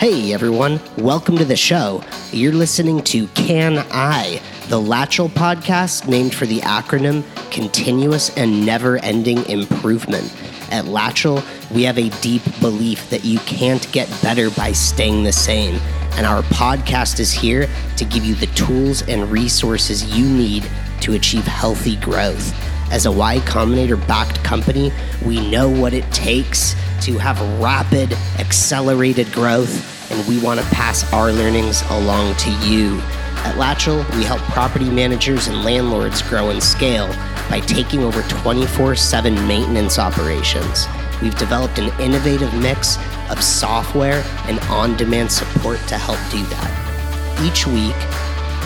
Hey everyone, welcome to the show. You're listening to Can I, the Latchel podcast named for the acronym Continuous and Never Ending Improvement. At Latchel, we have a deep belief that you can't get better by staying the same. And our podcast is here to give you the tools and resources you need to achieve healthy growth. As a Y Combinator backed company, we know what it takes to have rapid, accelerated growth, and we want to pass our learnings along to you. At Latchel, we help property managers and landlords grow and scale by taking over 24 7 maintenance operations. We've developed an innovative mix of software and on demand support to help do that. Each week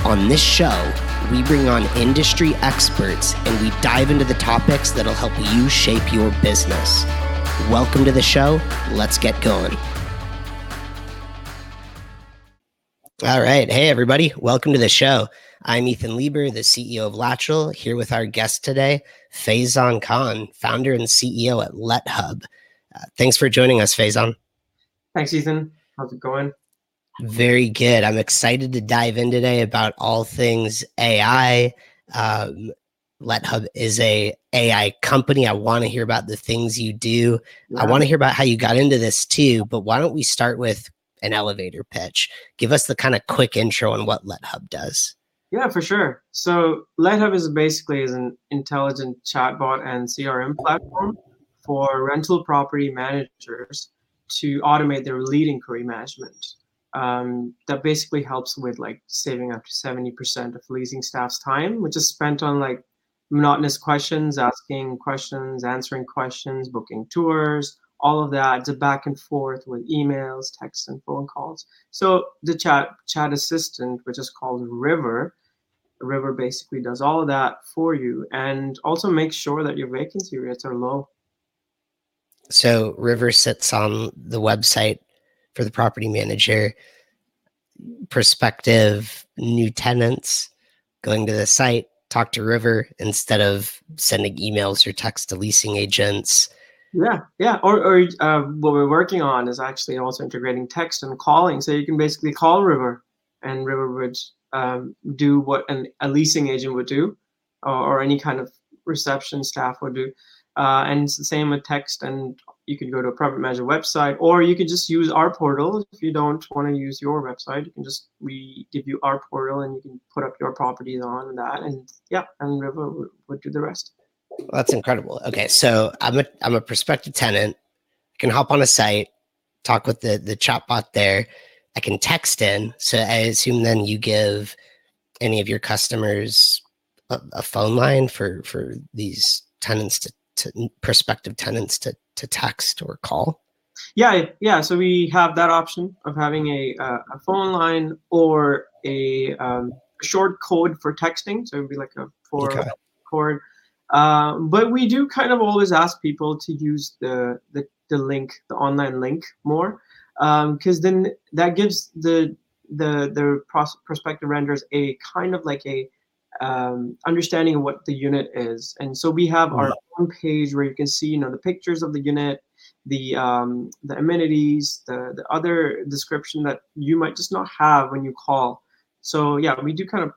on this show, we bring on industry experts and we dive into the topics that'll help you shape your business. Welcome to the show. Let's get going. All right. Hey, everybody. Welcome to the show. I'm Ethan Lieber, the CEO of Latchel, here with our guest today, Faizan Khan, founder and CEO at LetHub. Uh, thanks for joining us, Faizan. Thanks, Ethan. How's it going? Very good. I'm excited to dive in today about all things AI. Um, LetHub is a AI company. I want to hear about the things you do. I want to hear about how you got into this too. But why don't we start with an elevator pitch? Give us the kind of quick intro on what LetHub does. Yeah, for sure. So LetHub is basically is an intelligent chatbot and CRM platform for rental property managers to automate their lead inquiry management um, that basically helps with like saving up to 70% of leasing staff's time, which is spent on like monotonous questions, asking questions, answering questions, booking tours, all of that. It's a back and forth with emails, texts, and phone calls. So the chat chat assistant, which is called River, River basically does all of that for you and also makes sure that your vacancy rates are low. So River sits on the website for the property manager, prospective new tenants going to the site, talk to River instead of sending emails or text to leasing agents. Yeah, yeah. Or, or uh, what we're working on is actually also integrating text and calling. So you can basically call River, and River would um, do what an, a leasing agent would do, or, or, any kind of reception staff would do. Uh, and it's the same with text and you can go to a property manager website or you can just use our portal. If you don't want to use your website you can just we give you our portal and you can put up your properties on that and yeah and river would, do the rest. That's incredible. Okay so i'm a i'm a prospective tenant. I can hop on a site talk with the the chatbot there. I can text in so i assume then you give any of your customers a, a phone line for for these tenants to to prospective tenants to to text or call? Yeah, yeah. So we have that option of having a uh, a phone line or a um, short code for texting. So it would be like a four okay. chord. Uh, but we do kind of always ask people to use the the, the link, the online link, more, because um, then that gives the the the pros- prospective renters a kind of like a um, understanding of what the unit is. And so we have our mm-hmm. own page where you can see, you know, the pictures of the unit, the um, the amenities, the the other description that you might just not have when you call. So yeah, we do kind of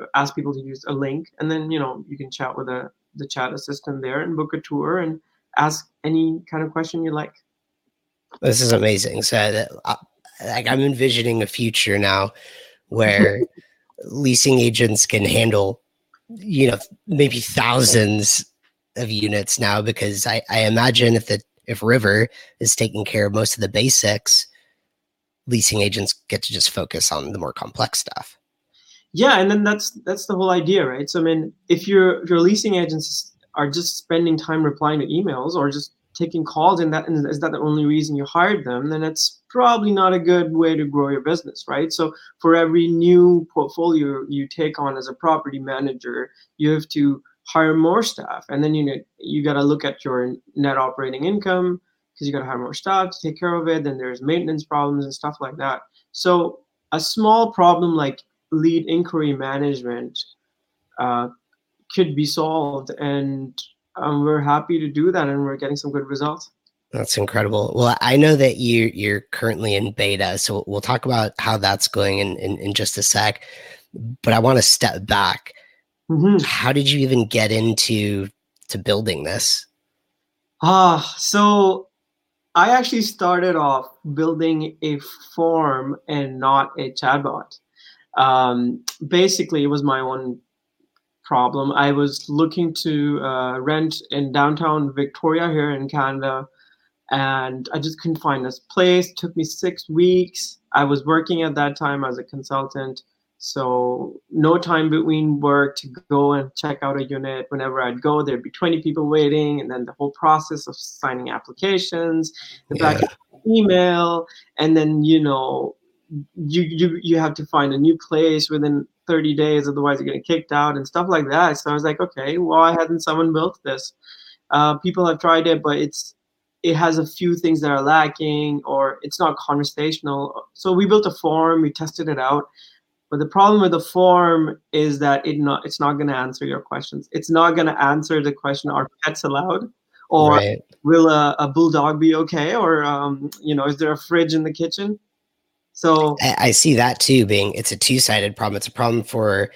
uh, ask people to use a link, and then you know you can chat with the the chat assistant there and book a tour and ask any kind of question you like. This is amazing. So that, uh, like I'm envisioning a future now where leasing agents can handle, you know, maybe thousands of units now because I, I imagine if the if River is taking care of most of the basics, leasing agents get to just focus on the more complex stuff. Yeah, and then that's that's the whole idea, right? So I mean, if your your leasing agents are just spending time replying to emails or just taking calls and that and is that the only reason you hired them then it's probably not a good way to grow your business right? So for every new portfolio you take on as a property manager you have to hire more staff. And then you need, you got to look at your net operating income because you got to hire more staff to take care of it. Then there's maintenance problems and stuff like that. So a small problem like lead inquiry management uh, could be solved. And um, we're happy to do that and we're getting some good results That's incredible. Well, I know that you you're currently in beta, so we'll talk about how that's going in in, in just a sec. But I want to step back. Mm-hmm. How did you even get into to building this? Ah, so I actually started off building a form and not a chatbot. Um, basically, it was my own problem. I was looking to uh, rent in downtown Victoria here in Canada, and I just couldn't find this place. It took me six weeks. I was working at that time as a consultant, so no time between work to go and check out a unit. Whenever I'd go, there'd be 20 people waiting, and then the whole process of signing applications, the yeah. back email, and then you know you you you have to find a new place within 30 days, otherwise you're getting kicked out and stuff like that. So I was like, okay, why hasn't someone built this? Uh, people have tried it, but it's it has a few things that are lacking or it's not conversational. So we built a form, we tested it out. But the problem with the form is that it not it's not going to answer your questions. It's not going to answer the question: Are pets allowed? Or right. will a, a, bulldog be okay? Or um, you know, is there a fridge in the kitchen? So I, I see that too. Being it's a two sided problem. It's a problem for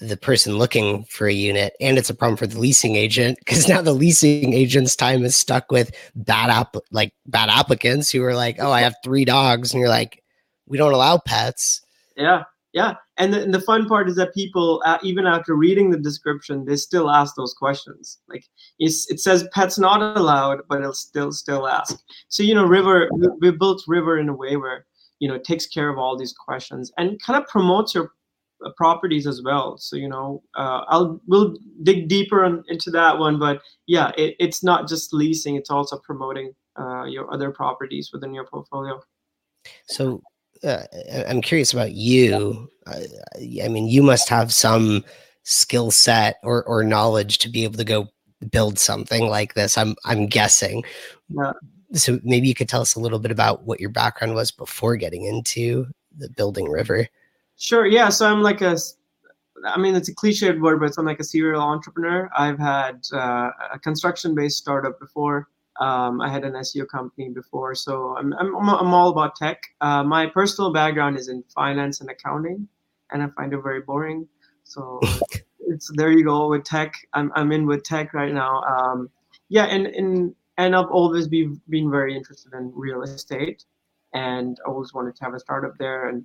the person looking for a unit and it's a problem for the leasing agent because now the leasing agent's time is stuck with bad app like bad applicants who are like oh i have three dogs and you're like we don't allow pets. Yeah yeah and the, and the fun part is that people uh, even after reading the description they still ask those questions like it says pets not allowed but it'll still still ask. So you know river we, built river in a way where you know takes care of all these questions and kind of promotes your properties as well. So you know, uh, I'll we'll dig deeper on, into that one, but yeah, it, it's not just leasing; it's also promoting uh, your other properties within your portfolio. So uh, I'm curious about you. Uh, I mean, you must have some skill set or or knowledge to be able to go build something like this. I'm I'm guessing. Yeah. So maybe you could tell us a little bit about what your background was before getting into the building river. Sure. Yeah. So I'm like a, I mean, it's a cliched word, but I'm like a serial entrepreneur. I've had uh, a construction-based startup before. Um, I had an SEO company before, so I'm I'm, I'm all about tech. Uh, my personal background is in finance and accounting, and I find it very boring. So it's there you go with tech. I'm I'm in with tech right now. Um, yeah, and and and I've always be, been very interested in real estate, and always wanted to have a startup there. And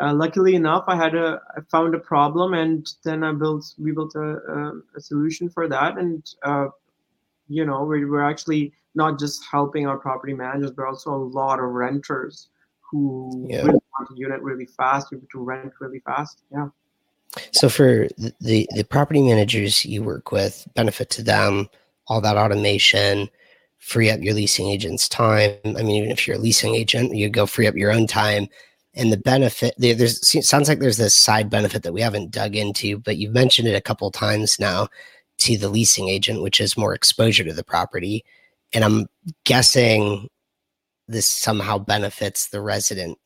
uh, luckily enough, I had a I found a problem, and then I built we built a, a, a solution for that. And uh, you know, we were actually not just helping our property managers, but also a lot of renters who yeah. really want a unit really fast, to rent really fast. Yeah. So for the the property managers you work with, benefit to them, all that automation, free up your leasing agent's time. I mean, even if you're a leasing agent, you go free up your own time and the benefit there's sounds like there's this side benefit that we haven't dug into but you've mentioned it a couple times now to the leasing agent which is more exposure to the property. And i'm guessing this somehow benefits the resident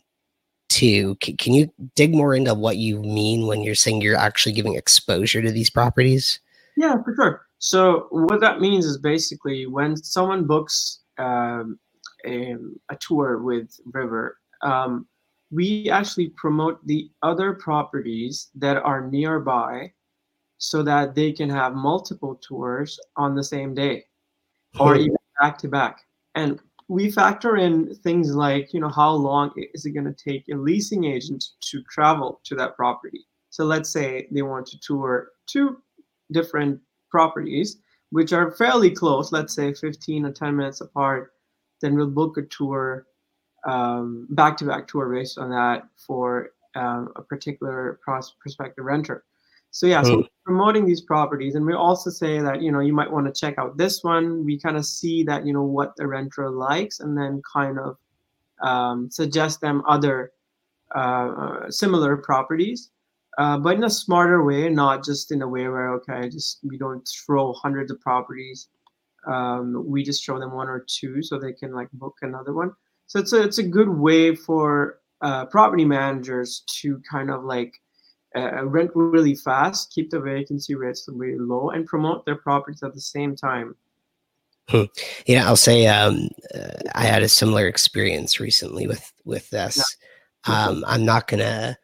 too. Can, can you dig more into what you mean when you're saying you're actually giving exposure to these properties? Yeah for sure. So what that means is basically when someone books um, a, a tour with river um, we actually promote the other properties that are nearby so that they can have multiple tours on the same day or hmm. even back to back. And we factor in things like, you know, how long is it going to take a leasing agent to travel to that property? So let's say they want to tour two different properties, which are fairly close, let's say 15 or 10 minutes apart. Then we'll book a tour um, back-to-back tour based on that for um, a particular pros- prospective renter. So yeah, so hmm. promoting these properties, and we also say that you know you might want to check out this one. We kind of see that you know what the renter likes, and then kind of um, suggest them other uh, similar properties, uh, but in a smarter way, not just in a way where okay, just we don't throw hundreds of properties. Um, we just show them one or two so they can like book another one. So it's a it's a good way for uh, property managers to kind of like uh, rent really fast, keep the vacancy rates really low, and promote their properties at the same time. Hmm. Yeah, I'll say um, uh, I had a similar experience recently with with this. Yeah. Um, I'm not gonna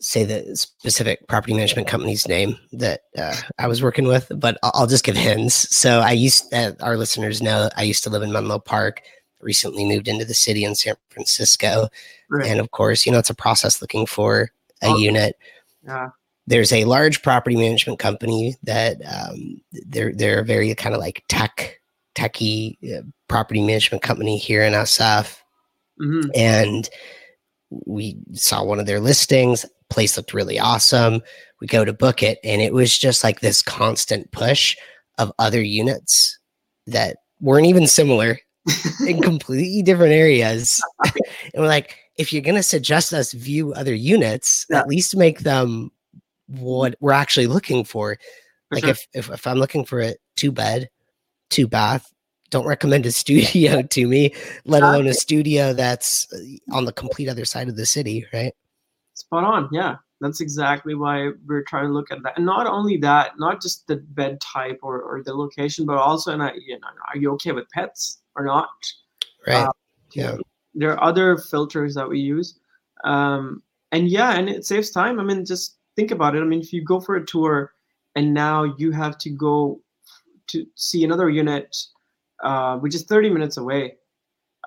say the specific property management company's name that uh, I was working with, but I'll, I'll just give hints. So I used, uh, our listeners know, I used to live in Menlo Park. Recently moved into the city in San Francisco, right. and of course, you know it's a process looking for a oh, unit. Yeah. There's a large property management company that um, they're they're very kind of like tech techie uh, property management company here in SF, mm-hmm. and we saw one of their listings place looked really awesome. We go to book it, and it was just like this constant push of other units that weren't even similar in completely different areas. and we're like, if you're going to suggest us view other units, yeah. at least make them what we're actually looking for. for like sure. if, if, if I'm looking for a two bed, two bath, don't recommend a studio to me, let alone a studio that's uh, on the complete other side of the city, right? Spot on. Yeah, that's exactly why we're trying to look at that. And not only that, not just the bed type or, or the location, but also, and I, you know, are you okay with pets or not? Right. Uh, yeah. There are other filters that we use. Um, and yeah, and it saves time. I mean, just think about it. I mean, if you go for a tour and now you have to go to see another unit, uh, which is 30 minutes away,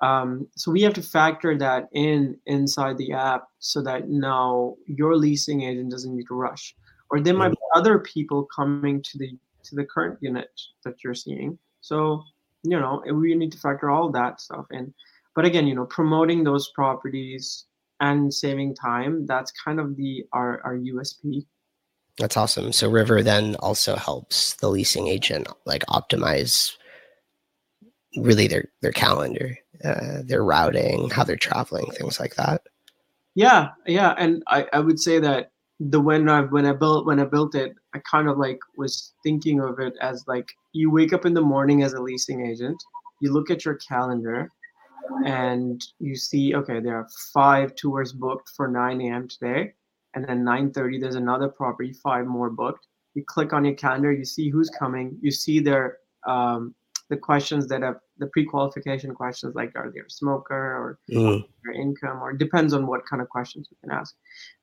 um, so we have to factor that in inside the app so that now your leasing agent doesn't need to rush. Or there might be other people coming to the to the current unit that you're seeing. So you know we need to factor all that stuff in. But again, you know, promoting those properties and saving time that's kind of the our, our USP. That's awesome. So River then also helps the leasing agent like optimize really their their calendar, uh, their routing, how they're traveling, things like that. Yeah, yeah, and I, I would say that the when I when I built when I built it, I kind of like was thinking of it as like you wake up in the morning as a leasing agent, you look at your calendar, and you see okay there are five tours booked for 9 a.m. today, and then 9:30 there's another property, five more booked. You click on your calendar, you see who's coming, you see their um, the questions that have the pre-qualification questions like are they a smoker or mm. their income or depends on what kind of questions you can ask.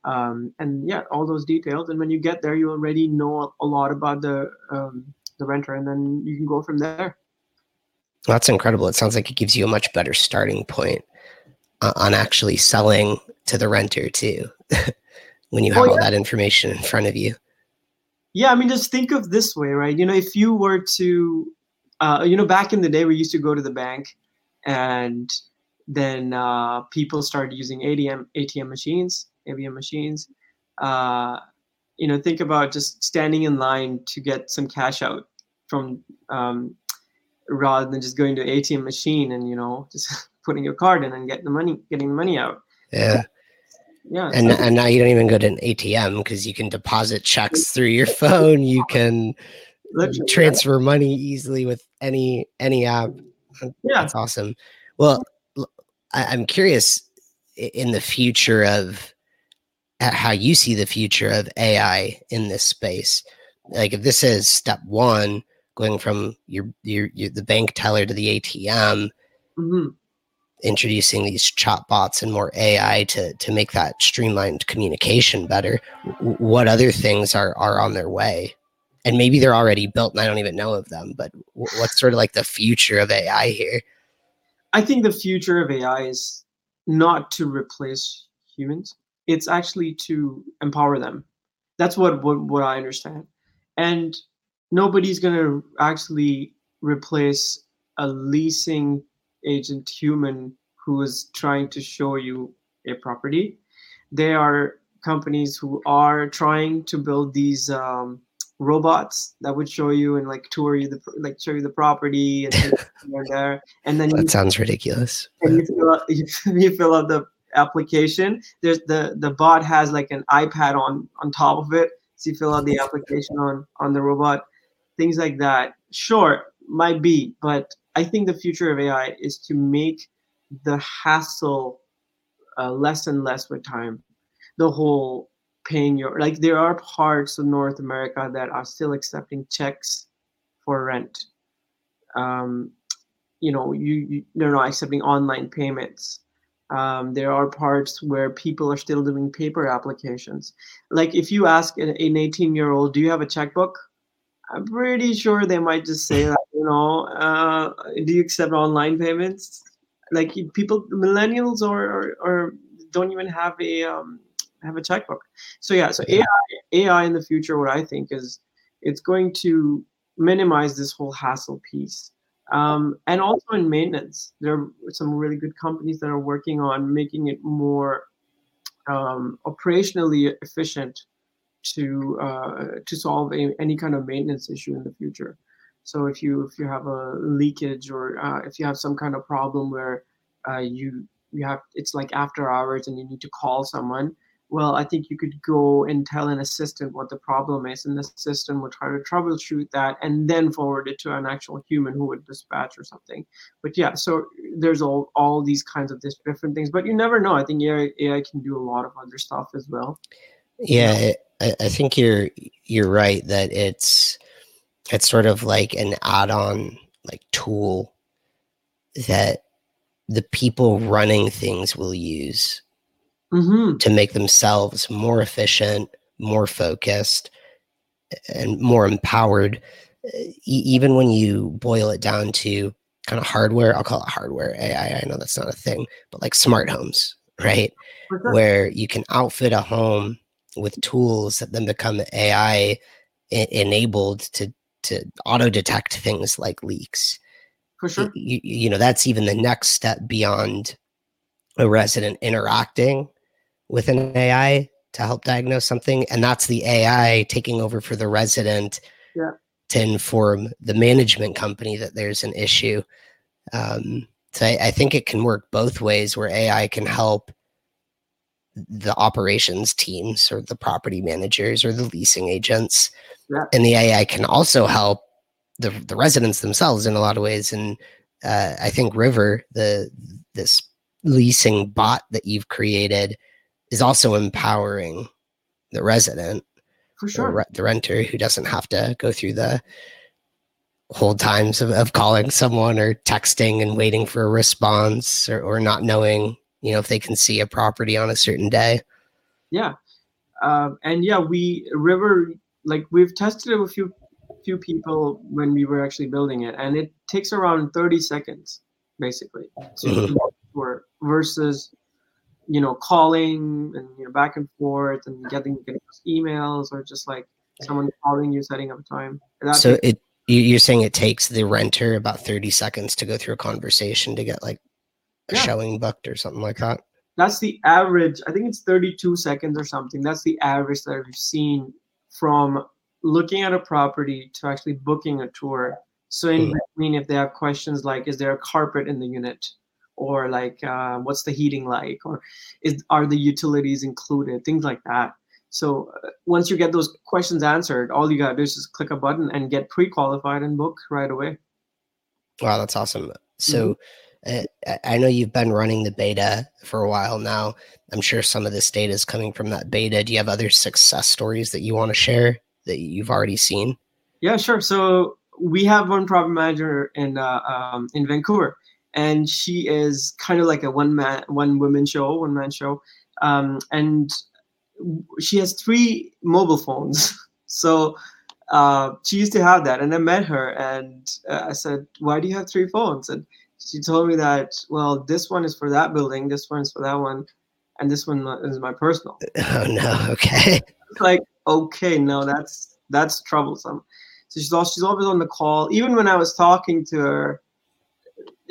Um, and yeah all those details and when you get there you already know a lot about the um, the renter and then you can go from there. That's incredible. It sounds like it gives you a much better starting point uh, on actually selling to the renter too when you have oh, yeah. all that information in front of you. Yeah i mean just think of this way right? You know if you were to uh, you know, back in the day, we used to go to the bank, and then uh, people started using ATM ATM machines, ABM machines. Uh, you know, think about just standing in line to get some cash out from um, rather than just going to an ATM machine and you know just putting your card in and getting the money, getting the money out. Yeah. Yeah. And and now you don't even go to an ATM because you can deposit checks through your phone. You can Literally, transfer money easily with any any app. Yeah, that's awesome. Well, I, am curious in the future of how you see the future of AI in this space. Like if this is step one, going from your your, your the bank teller to the ATM, mm-hmm. introducing these chat bots and more AI to to make that streamlined communication better. what other things are are on their way? And maybe they're already built and I don't even know of them. But what's sort of like the future of AI here? I think the future of AI is not to replace humans. It's actually to empower them. That's what what, what I understand. And nobody's going to actually replace a leasing agent human who is trying to show you a property. There are companies who are trying to build these um, robots that would show you and like tour you the like show you the property and there. And then that you, sounds ridiculous and you fill, out, you, you fill out the application. There's the the bot has like an ipad on on top of it so you fill out the application on on the robot things like that. Sure might be but i think the future of ai is to make the hassle uh, less and less with time. The whole paying your like there are parts of North America that are still accepting checks for rent. Um, you know you, you they're not accepting online payments. Um, there are parts where people are still doing paper applications. Like if you ask an 18 year old do you have a checkbook? I'm pretty sure they might just say that you know uh, do you accept online payments? Like people millennials or, or, or don't even have a um, have a checkbook. So yeah so ai ai in the future what i think is it's going to minimize this whole hassle piece. Um, and also in maintenance, there are some really good companies that are working on making it more um, operationally efficient to uh, to solve a, any kind of maintenance issue in the future. So if you if you have a leakage or uh, if you have some kind of problem where uh, you you have it's like after hours and you need to call someone, well, I think you could go and tell an assistant what the problem is, and the system would try to troubleshoot that and then forward it to an actual human who would dispatch or something. But yeah, so there's all all these kinds of different things, but you never know. I think AI, AI can do a lot of other stuff as well. Yeah, I, I think you're you're right that it's it's sort of like an add-on like tool that the people running things will use mm-hmm. to make themselves more efficient, more focused, and more empowered. even when you boil it down to kind of hardware, I'll call it hardware AI. I know that's not a thing, but like smart homes, right? Where you can outfit a home with tools that then become AI enabled to to auto detect things like leaks. For sure. You, you know, that's even the next step beyond a resident interacting with an AI to help diagnose something, and that's the AI taking over for the resident yeah. to inform the management company that there's an issue. Um, so I, I think it can work both ways, where AI can help the operations teams or the property managers or the leasing agents, yeah. and the AI can also help the the residents themselves in a lot of ways. And uh, I think River, the this leasing bot that you've created is also empowering the resident for sure. re- the renter who doesn't have to go through the whole times of, of calling someone or texting and waiting for a response or, or not knowing you know if they can see a property on a certain day. Yeah. Um, and yeah we river like we've tested it with a few few people when we were actually building it and it takes around 30 seconds basically to mm-hmm. versus you know, calling and you know back and forth and getting, getting emails or just like someone calling you, setting up a time. so it you're saying it takes the renter about 30 seconds to go through a conversation to get like a yeah. showing booked or something like that. That's the average. I think it's 32 seconds or something. That's the average that I've seen from looking at a property to actually booking a tour. So in mm. between, if they have questions like, is there a carpet in the unit? Or like uh, what's the heating like or is are the utilities included things like that. So uh, once you get those questions answered all you got to do is just click a button and get pre-qualified and book right away. Wow that's awesome. So mm-hmm. uh, i know you've been running the beta for a while now. I'm sure some of this data is coming from that beta. Do you have other success stories that you want to share that you've already seen? Yeah sure. So we have one property manager in uh, um, in vancouver and she is kind of like a one man, one woman show, one man show, um, and she has three mobile phones. so uh, she used to have that, and I met her, and uh, I said, "Why do you have three phones?" And she told me that, well, this one is for that building, this one is for that one, and this one is my personal. Oh no, okay. like, okay, no, that's that's troublesome. So she's always, she's always on the call. Even when I was talking to her,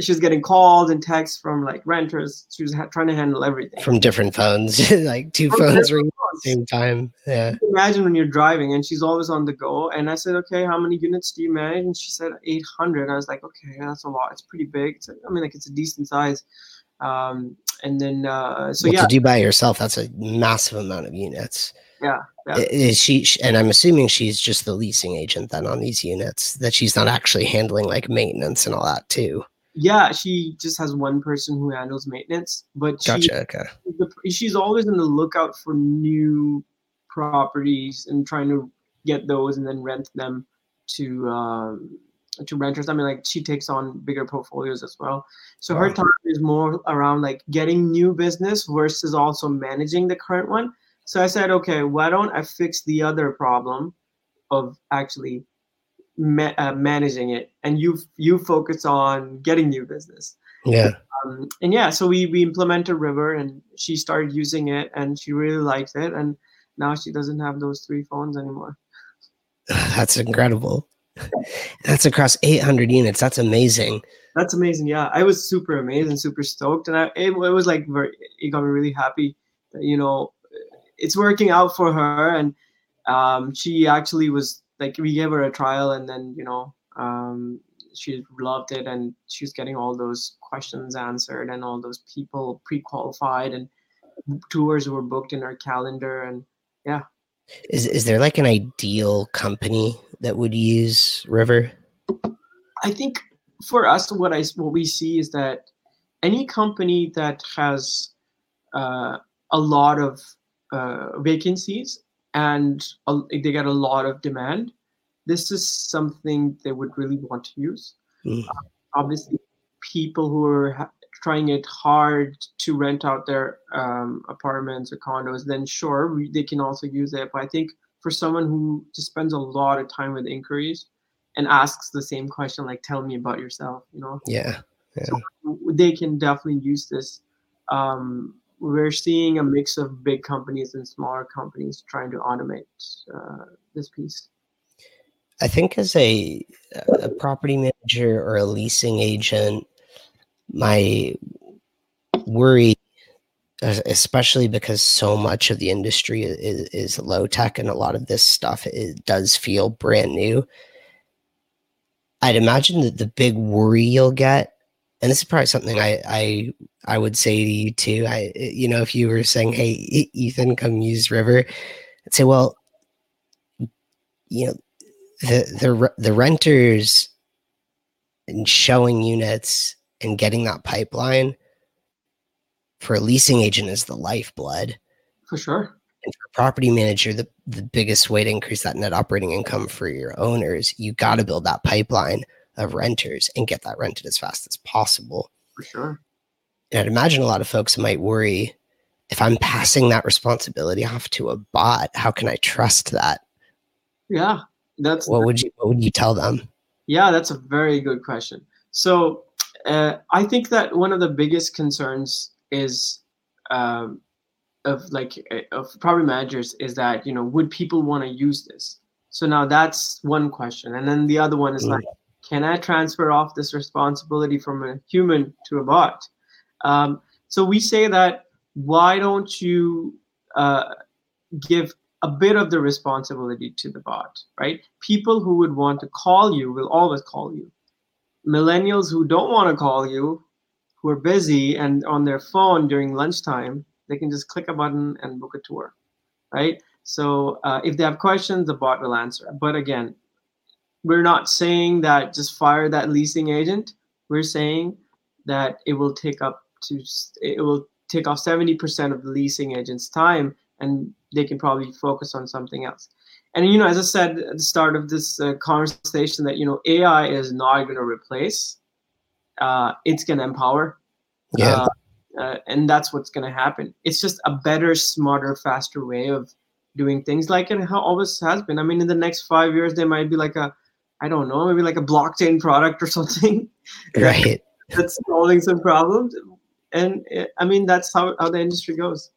she was getting calls and texts from like renters. She was ha- trying to handle everything from different phones, like two from phones ring at the same time. Yeah. Imagine when you're driving and she's always on the go. And I said, okay, how many units do you manage? And she said 800. I was like, okay, that's a lot. It's pretty big. It's, I mean, like it's a decent size. Um, and then uh, so well, yeah, to do by yourself, that's a massive amount of units. Yeah, yeah. Is she? And I'm assuming she's just the leasing agent then on these units. That she's not actually handling like maintenance and all that too. Yeah, she just has one person who handles maintenance, but gotcha. Okay. She's always on the lookout for new properties and trying to get those and then rent them to um, to renters. I mean, like she takes on bigger portfolios as well. So wow. her time is more around like getting new business versus also managing the current one. So I said, okay, why don't I fix the other problem of actually ma- uh, managing it, and you you focus on getting new business. Yeah. Um, and yeah, so we we implemented River, and she started using it, and she really liked it, and now she doesn't have those three phones anymore. That's incredible. That's across 800 units. That's amazing. That's amazing. Yeah, I was super amazed and super stoked, and I, it, it was like very, it got me really happy. That, you know, it's working out for her, and um, she actually was like we gave her a trial, and then you know um, she loved it, and she's getting all those questions answered, and all those people pre-qualified, and tours were booked in her calendar, and yeah. Is is there like an ideal company that would use River? I think for us, what I what we see is that any company that has uh, a lot of uh, vacancies and a, they get a lot of demand, this is something they would really want to use. Mm. Uh, obviously, people who are ha- trying it hard to rent out their um, apartments or condos, then sure, we, they can also use it. But I think for someone who just spends a lot of time with inquiries and asks the same question, like, tell me about yourself, you know? Yeah. yeah. So they can definitely use this. Um, we're seeing a mix of big companies and smaller companies trying to automate uh, this piece. I think as a, a property manager or a leasing agent, my worry especially because so much of the industry is, is low tech and a lot of this stuff it does feel brand new i'd imagine that the big worry you'll get and this is probably something i i i would say to you too i you know if you were saying hey ethan come use river i'd say well you know the the the renters and showing units and getting that pipeline for a leasing agent is the lifeblood. For sure. And for a property manager, the, the biggest way to increase that net operating income for your owners, you got to build that pipeline of renters and get that rented as fast as possible. For sure. And I'd imagine a lot of folks might worry if I'm passing that responsibility off to a bot, how can I trust that? Yeah, that's what would you what would you tell them? Yeah, that's a very good question. So uh, I think that one of the biggest concerns is um, of like uh, of property managers is that you know would people want to use this? So now that's one question, and then the other one is mm. like, can I transfer off this responsibility from a human to a bot? Um, so we say that why don't you uh, give a bit of the responsibility to the bot, right? People who would want to call you will always call you millennials who don't want to call you, who are busy and on their phone during lunchtime, they can just click a button and book a tour, right? So uh, if they have questions, the bot will answer. But again, we're not saying that just fire that leasing agent. We're saying that it will take up to it will take off 70% of the leasing agent's time and they can probably focus on something else. And you know as i said at the start of this uh, conversation that you know ai is not going to replace uh, it's going to empower. Yeah. Uh, uh, and that's what's going to happen. It's just a better smarter faster way of doing things like it always has been. I mean in the next five years there might be like a i don't know maybe like a blockchain product or something right that's solving some problems and i mean that's how, how the industry goes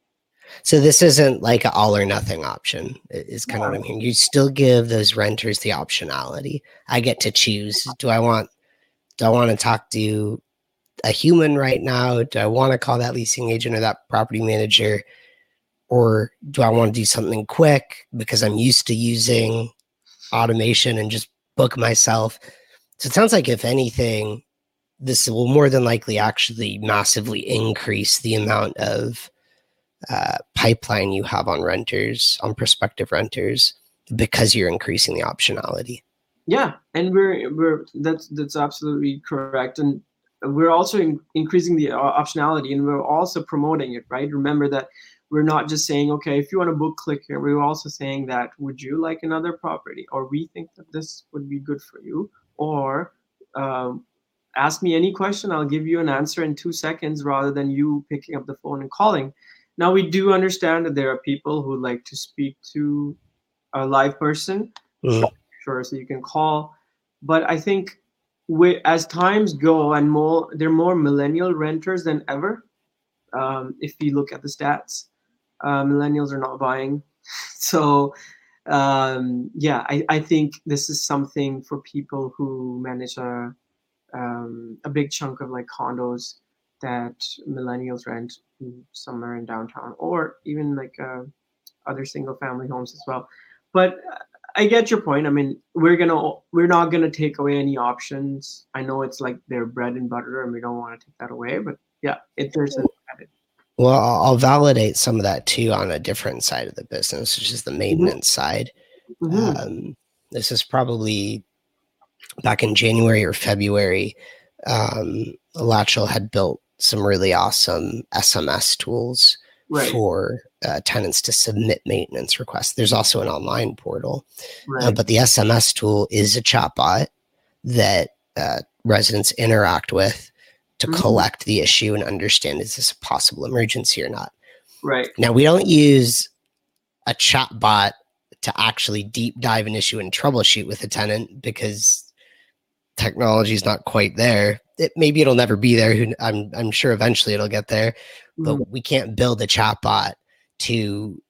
so this isn't like an all or nothing option. Is kind of what I'm hearing. You still give those renters the optionality. I get to choose. Do I want? Do I want to talk to a human right now? Do I want to call that leasing agent or that property manager? Or do I want to do something quick because I'm used to using automation and just book myself? So it sounds like if anything, this will more than likely actually massively increase the amount of uh, pipeline you have on renters, on prospective renters, because you're increasing the optionality. Yeah, and we're we're that's that's absolutely correct, and we're also in, increasing the uh, optionality, and we're also promoting it. Right? Remember that we're not just saying, okay, if you want to book, click here. We're also saying that would you like another property, or we think that this would be good for you, or um, ask me any question i'll give you an answer in two seconds rather than you picking up the phone and calling now we do understand that there are people who like to speak to a live person mm-hmm. sure so you can call but i think we, as times go and more there are more millennial renters than ever um, if you look at the stats uh, millennials are not buying. So um, yeah I, I think this is something for people who manage a um, a big chunk of like condos that millennials rent somewhere in downtown or even like uh, other single family homes as well. But i get your point. I mean we're gonna we're not gonna take away any options. I know it's like their bread and butter and we don't want to take that away but yeah if there's an well i'll validate some of that too on a different side of the business which is the mm-hmm. maintenance mm-hmm. side mm-hmm. Um, this is probably back in january or february um, Latchel had built some really awesome SMS tools right. for uh, tenants to submit maintenance requests. There's also an online portal, uh, right. uh, but the SMS tool is a chatbot that uh, residents interact with to mm-hmm. collect the issue and understand is this a possible emergency or not. Right. Now, we don't use a chatbot to actually deep dive an issue and troubleshoot with a tenant because technology is not quite there it, maybe it'll never be there. I'm I'm sure eventually it'll get there, but mm. we can't build a chatbot to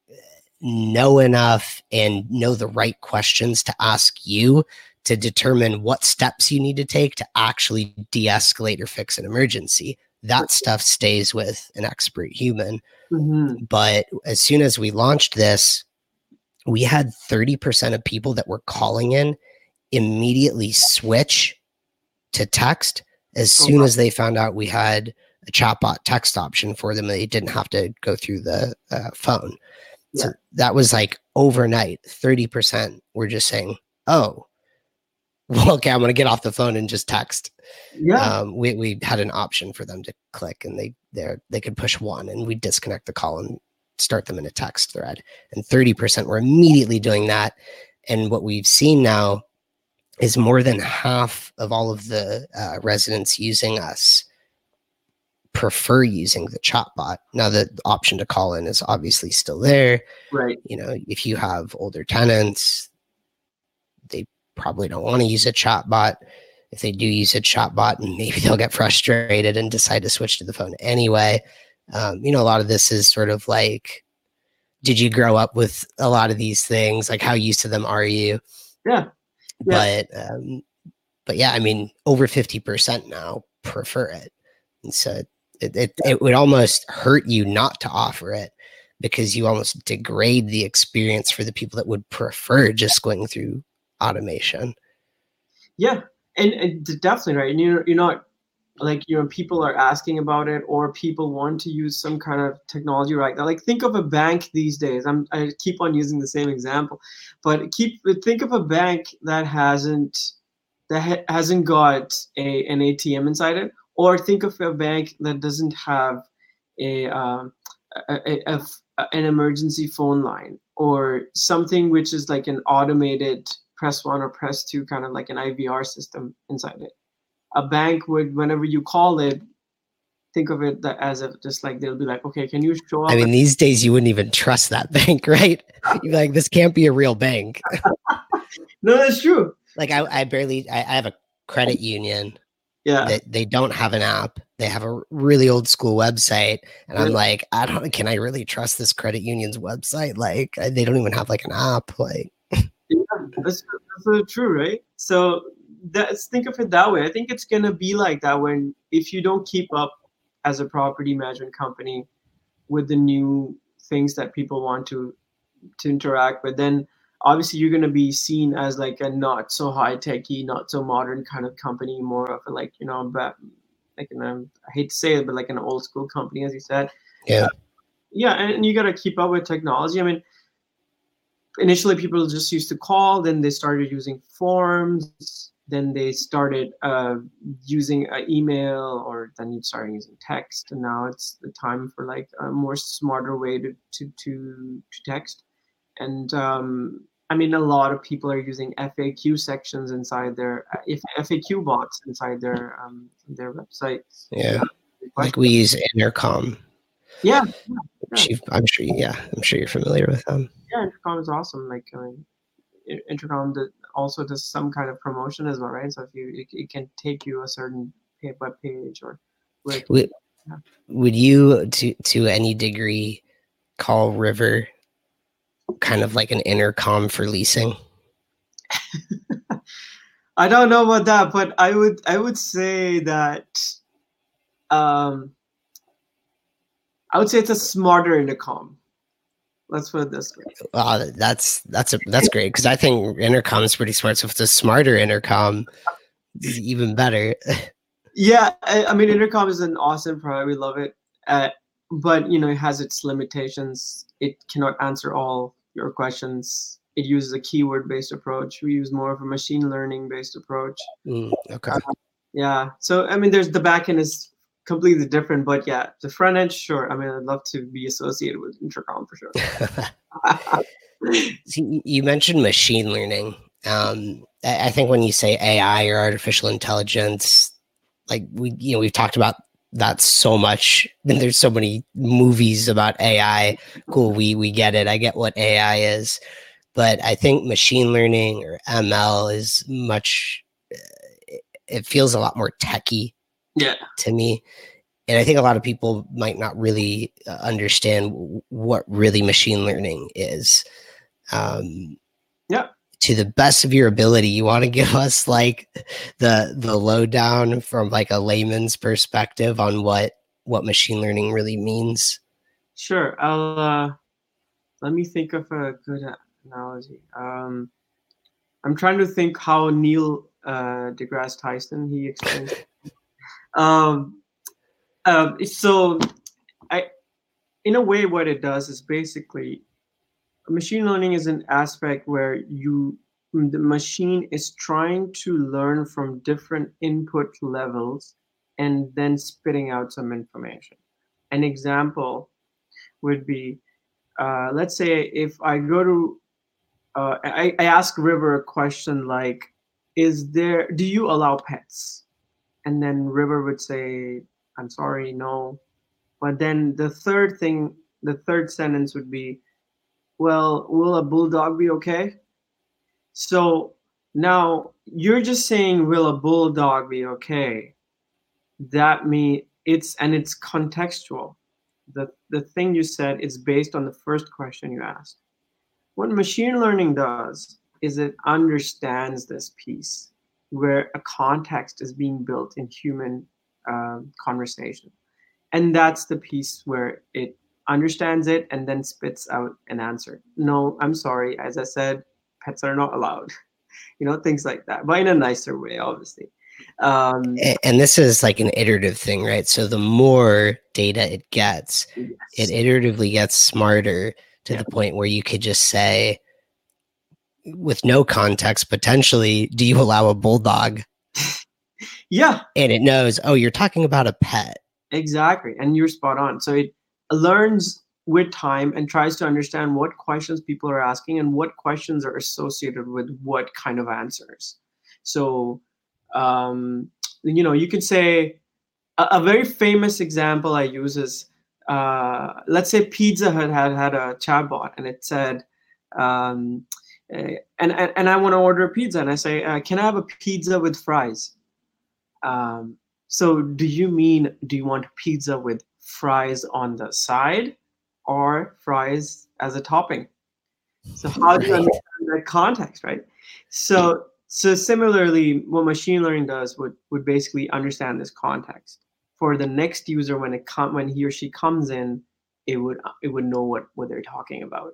know enough and know the right questions to ask you to determine what steps you need to take to actually de-escalate or fix an emergency. That stuff stays with an expert human. Mm-hmm. But as soon as we launched this, we had 30% of people that were calling in immediately switch to text as oh, soon as they found out we had a chatbot text option for them, they didn't have to go through the uh, phone. Yeah. So that was like overnight, 30% were just saying, oh, well, okay, I'm going to get off the phone and just text. Yeah. Um, we, we had an option for them to click and they, they they could push one and we disconnect the call and start them in a text thread. And 30% were immediately doing that. And what we've seen now is more than half of all of the uh, residents using us prefer using the chatbot. Now the option to call in is obviously still there. Right. You know, if you have older tenants, probably don't want to use a chatbot. If they do use a chatbot, and maybe they'll get frustrated and decide to switch to the phone anyway. Um, you know, a lot of this is sort of like, did you grow up with a lot of these things? Like, how used to them are you? Yeah. But um, but yeah, I mean, over fifty percent now prefer it, and so it, it it would almost hurt you not to offer it because you almost degrade the experience for the people that would prefer just going through automation. Yeah, and, and definitely right. And you're you're not like you know people are asking about it or people want to use some kind of technology right now like think of a bank these days i'm i keep on using the same example but keep think of a bank that hasn't that ha- hasn't got a an atm inside it or think of a bank that doesn't have a, um, a, a, a an emergency phone line or something which is like an automated press one or press two kind of like an ivr system inside it. A bank would whenever you call it think of it as if just like they'll be like okay can you show up i mean these days you wouldn't even trust that bank right? You're like this can't be a real bank. No that's true. Like i, I barely I, I have a credit union yeah. they, they don't have an app. They have a really old school website and i'm like i don't can i really trust this credit union's website? Like they don't even have like an app like that's, that's true right so that's think of it that way. I think it's gonna be like that when if you don't keep up as a property management company with the new things that people want to to interact with, then obviously you're gonna be seen as like a not so high techy, not so modern kind of company, more of a like you know, but like an, um, I hate to say it, but like an old school company, as you said. Yeah. Uh, yeah, and you got to keep up with technology. I mean, initially people just used to call, then they started using forms then they started uh, using an email or then you started using text and now it's the time for like a more smarter way to to to, to text and um, I mean, a lot of people are using FAQ sections inside their uh, if FAQ bots inside their um, their websites. Yeah, like we use Intercom. Yeah, yeah. I'm sure. Yeah, I'm sure you're familiar with them. Yeah, Intercom is awesome. Like I mean, Intercom also does some kind of promotion as well, right? So if you it, it can take you a certain web page or. Would, yeah. would you to to any degree call River kind of like an intercom for leasing? I don't know about that, but I would I would say that um I would say it's a smarter intercom. Let's put it this way. Wow, that's that's a that's great because I think intercom is pretty smart. So if it's a smarter intercom, it's even better. yeah, I, I, mean intercom is an awesome product. We love it, uh, but you know it has its limitations. It cannot answer all your questions. It uses a keyword based approach. We use more of a machine learning based approach. Mm, okay. Uh, yeah. So I mean, there's the backend is completely different, but yeah, the front end, sure. I mean, I'd love to be associated with Intercom for sure. You mentioned machine learning. Um, I think when you say AI or artificial intelligence, like we, you know, we've talked about that so much. And there's so many movies about AI. Cool, we we get it. I get what AI is, but I think machine learning or ML is much. Uh, it feels a lot more techy. Yeah. To me, and I think a lot of people might not really uh, understand what really machine learning is. Um, yeah to the best of your ability you want to give us like the the lowdown from like a layman's perspective on what what machine learning really means sure i'll uh let me think of a good analogy um i'm trying to think how neil uh degrasse tyson he explains um uh, so i in a way what it does is basically machine learning is an aspect where you the machine is trying to learn from different input levels and then spitting out some information. An example would be, uh, let's say if I go to, uh, I, I ask River a question like, is there, do you allow pets? And then River would say, I'm sorry, no. But then the third thing, the third sentence would be, well, will a bulldog be okay? So now you're just saying, will a bulldog be okay? That means it's and it's contextual. The the thing you said is based on the first question you asked. What machine learning does is it understands this piece where a context is being built in human um, conversation, and that's the piece where it understands it and then spits out an answer. No, I'm sorry. As I said, pets are not allowed. You know, things like that, but in a nicer way, obviously. Um, and this is like an iterative thing, right? So the more data it gets, yes. it iteratively gets smarter to yeah. the point where you could just say, with no context, potentially, do you allow a bulldog? yeah. And it knows, oh, you're talking about a pet. Exactly. And you're spot on. So it learns with time and tries to understand what questions people are asking and what questions are associated with what kind of answers. So, um, you know, you could say a, a, very famous example I use is uh, let's say Pizza Hut had had a chatbot and it said, um, and, and, and I want to order a pizza and I say, uh, can I have a pizza with fries? Um, so do you mean, do you want pizza with fries on the side or fries as a topping. So how do you understand that context, right? So so similarly, what machine learning does would would basically understand this context. For the next user, when it com- when he or she comes in, it would it would know what what they're talking about.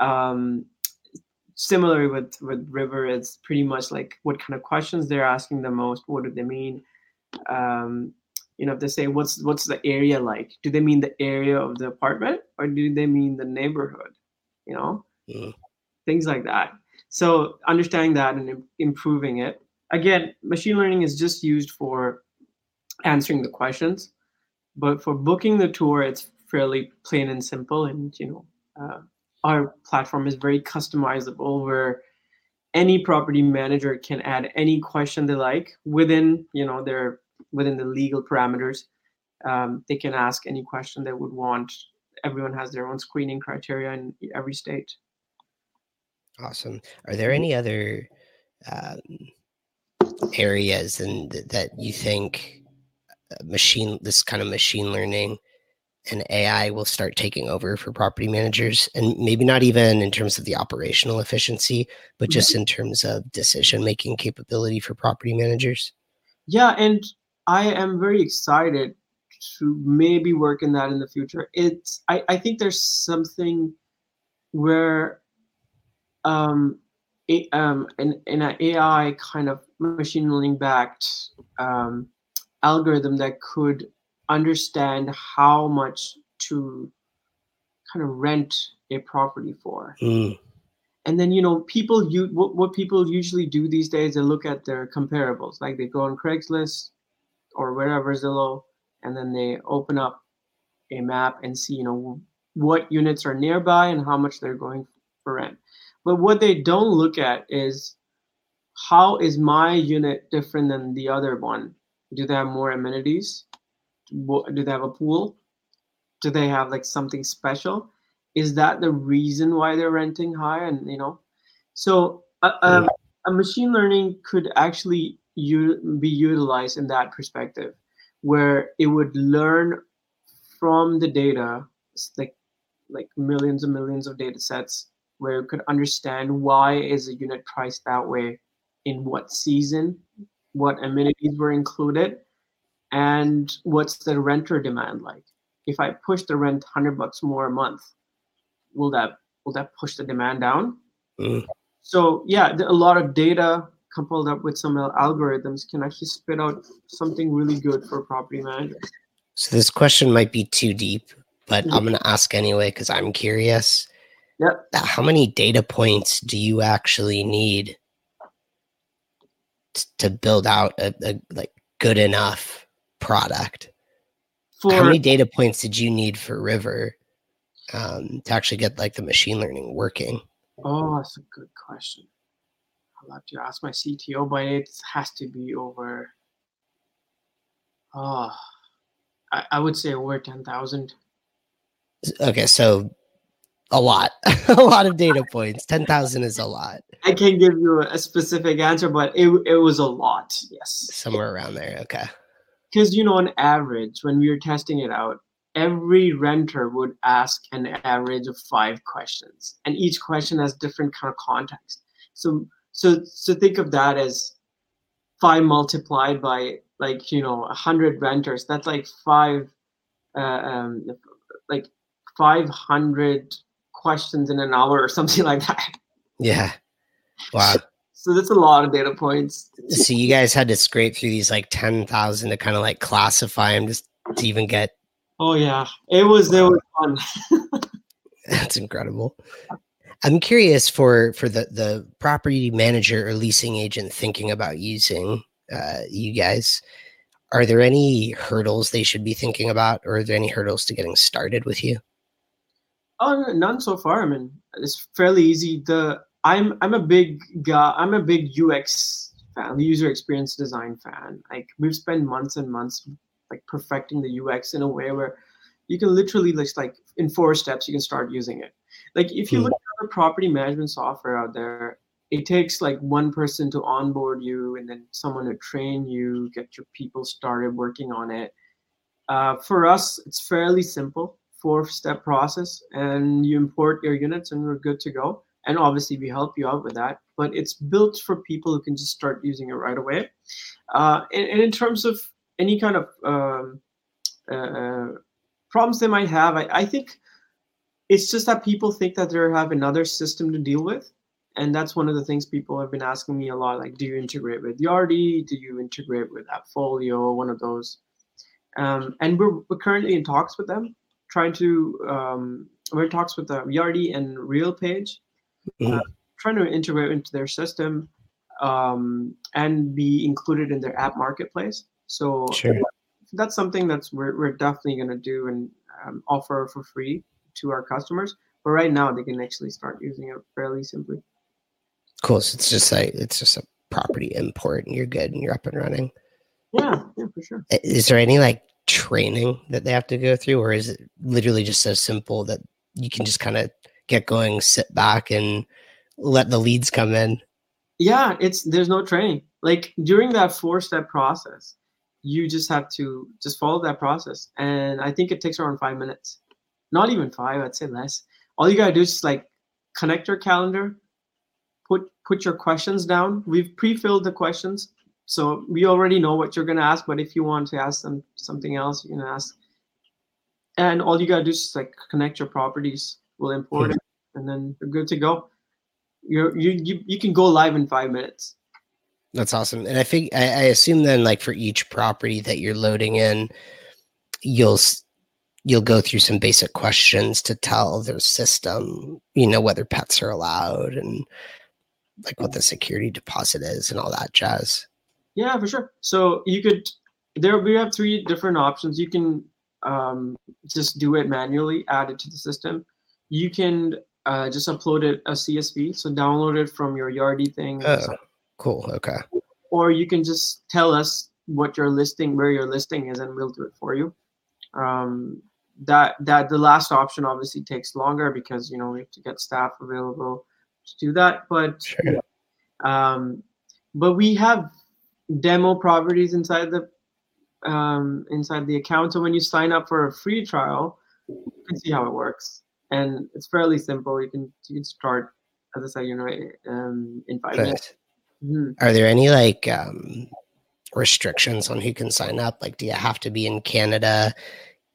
Um, similarly with with River, it's pretty much like what kind of questions they're asking the most. What do they mean? Um, you know if they say what's what's the area like do they mean the area of the apartment or do they mean the neighborhood you know mm. things like that so understanding that and improving it again machine learning is just used for answering the questions but for booking the tour it's fairly plain and simple and you know uh, our platform is very customizable where any property manager can add any question they like within you know their within the legal parameters. Um, they can ask any question they would want. Everyone has their own screening criteria in every state. Awesome. Are there any other um, areas and that you think uh, machine this kind of machine learning and AI will start taking over for property managers and maybe not even in terms of the operational efficiency but mm-hmm. just in terms of decision making capability for property managers yeah and I am very excited to maybe work in that in the future it's I, I think there's something where um a, um in, in an AI kind of machine learning backed um, algorithm that could understand how much to kind of rent a property for. Mm. And then you know people you what, what people usually do these days they look at their comparables like they go on Craigslist or wherever Zillow and then they open up a map and see you know what units are nearby and how much they're going for rent. But what they don't look at is how is my unit different than the other one? Do they have more amenities? Do they have a pool? Do they have like something special? Is that the reason why they're renting high? And you know, so uh, um, a, a, a machine learning could actually u- be utilized in that perspective, where it would learn from the data, like like millions and millions of data sets, where it could understand why is a unit priced that way in what season, what amenities were included, and what's the renter demand like. If I push the rent 100 bucks more a month, will that will that push the demand down? Mm. So yeah, a lot of data coupled up with some algorithms can actually spit out something really good for property managers. So this question might be too deep, but mm-hmm. I'm going to ask anyway because I'm curious. Yep. How many data points do you actually need to build out a, a like good enough product. For, How many data points did you need for River um, to actually get like the machine learning working? Oh, that's a good question. I'll have to ask my CTO, but it has to be over. Oh, I, I would say over ten thousand. Okay, so a lot, a lot of data points. Ten thousand is a lot. I can't give you a specific answer, but it it was a lot. Yes, somewhere around there. Okay. Because you know, on average, when we were testing it out, every renter would ask an average of five questions, and each question has different kind of context. So, so, so think of that as five multiplied by like you know a hundred renters. That's like five, uh, um, like five hundred questions in an hour or something like that. Yeah. Wow. So that's a lot of data points. So you guys had to scrape through these like 10,000 to kind of like classify them just to even get. Oh yeah. It was, it was fun. that's incredible. I'm curious for, for the, the property manager or leasing agent thinking about using uh, you guys. Are there any hurdles they should be thinking about, or are there any hurdles to getting started with you? Oh, none so far. I mean, it's fairly easy. The I'm I'm a big guy. I'm a big UX fan, user experience design fan. Like we've spent months and months like perfecting the UX in a way where you can literally just like in four steps you can start using it. Like if you mm. look at other property management software out there, it takes like one person to onboard you and then someone to train you, get your people started working on it. Uh, for us, it's fairly simple four step process and you import your units and we're good to go. And obviously, we help you out with that, but it's built for people who can just start using it right away. Uh, and, and, in terms of any kind of um, uh, problems they might have, I, I think it's just that people think that they have another system to deal with and that's one of the things people have been asking me a lot like do you integrate with yardi? Do you integrate with appfolio? One of those. Um, and we're, we're currently in talks with them trying to um, we're in talks with the Yardi and RealPage, mm-hmm. uh, trying to integrate into their system um, and be included in their app marketplace. So sure. that's something that's we're, we're definitely going to do and um, offer for free to our customers. But right now, they can actually start using it fairly simply. Cool. So it's just like it's just a property import, and you're good, and you're up and running. Yeah, yeah, for sure. Is there any like training that they have to go through, or is it literally just so simple that you can just kind of get going, sit back, and let the leads come in? Yeah, it's there's no training. Like during that four step process, you just have to just follow that process, and I think it takes around five minutes. Not even five, I'd say less. All you gotta do is like connect your calendar, put put your questions down. We've pre-filled the questions so we already know what you're going to ask but if you want to ask them something else you can ask and all you got to do is like connect your properties we'll import mm-hmm. it and then you're good to go you're, you you you can go live in five minutes that's awesome and i think I, I assume then like for each property that you're loading in you'll you'll go through some basic questions to tell their system you know whether pets are allowed and like what the security deposit is and all that jazz yeah, for sure. So you could there we have three different options. You can um, just do it manually, add it to the system. You can uh, just upload it a CSV, so download it from your Yardi thing. Oh, cool. Okay. Or you can just tell us what your listing, where your listing is, and we'll do it for you. Um, that that the last option obviously takes longer because you know we have to get staff available to do that. But sure. um, but we have demo properties inside the um, inside the account. So when you sign up for a free trial, you can see how it works, and it's fairly simple. You can you can start, as I say, you know, um, in five minutes. Mm-hmm. Are there any like um, restrictions on who can sign up? Like, do you have to be in Canada?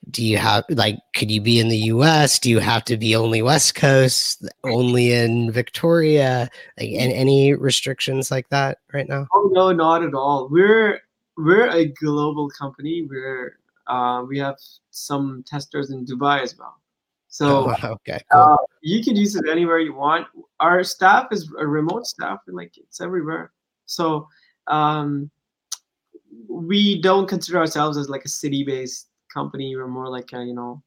do you have like could you be in the US? Do you have to be only West Coast, only in Victoria? Like and any restrictions like that right now? Oh no, not at all. We're we're a global company. We're uh, we have some testers in Dubai as well. So okay, cool. uh, you can use it anywhere you want. Our staff is a remote staff, and like it's everywhere. So um, we don't consider ourselves as like a city-based company. We're more like a, you know,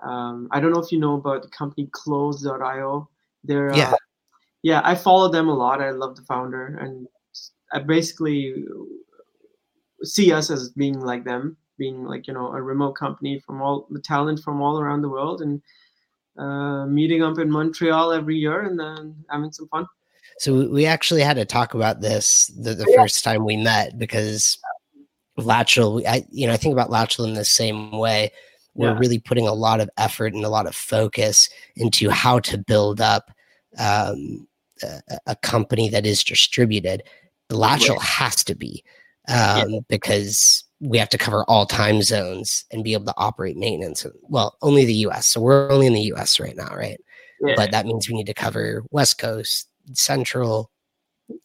um, I don't know if you know about the company Close.io. They're yeah, uh, yeah. I follow them a lot. I love the founder, and I basically see us as being like them, being like you know a remote company from all the talent from all around the world, and uh, meeting up in Montreal every year, and then having some fun. So we actually had to talk about this the, the yeah. first time we met because Latchel, I you know I think about Latchel in the same way. We're yeah. really putting a lot of effort and a lot of focus into how to build up um, a, a, company that is distributed. Latchel has to be um, because we have to cover all time zones and be able to operate maintenance. Well, only the U.S. So we're only in the U.S. right now, right? Yeah. But that means we need to cover West Coast, Central,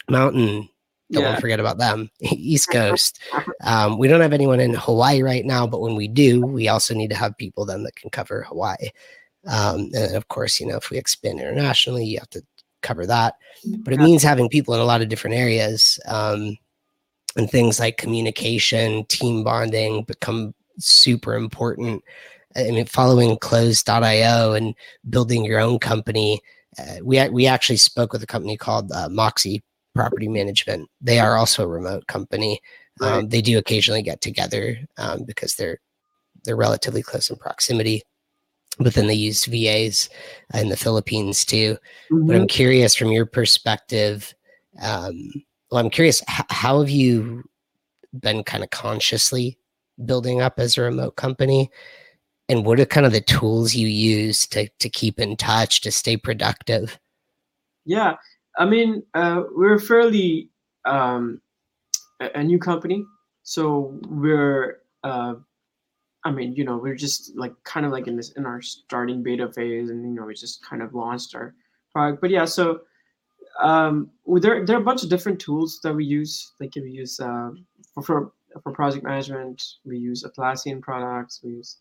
Mountain, don't yeah. forget about them. East Coast. Um, we don't have anyone in Hawaii right now, but when we do, we also need to have people then that can cover Hawaii. Um, and of course, you know, if we expand internationally, you have to cover that. But it means having people in a lot of different areas. Um, and things like communication, team bonding become super important. I mean, following close.io and building your own company. Uh, we, we actually spoke with a company called uh, Moxie property management. They are also a remote company. Um, right. They do occasionally get together um, because they're they're relatively close in proximity. But then they use VAs in the Philippines too. Mm-hmm. But I'm mm-hmm. curious from your perspective. Um, well, I'm curious h- how have you been kind of consciously building up as a remote company, and what are kind of the tools you use to to keep in touch to stay productive? Yeah, I mean, uh, we're fairly um, a, new company, so we're. Uh, I mean, you know, we're just like kind of like in this in our starting beta phase, and you know, we just kind of launched our product. But yeah, so um, there there are a bunch of different tools that we use. Like we use uh, for, for for project management, we use Atlassian products. We use